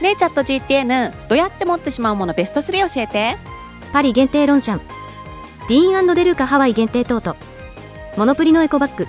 ねえチャット GTN どうやって持ってしまうものベスト3教えて。パリ限定ロンシャン。ディーンデルカハワイ限定トート。モノプリのエコバッグ。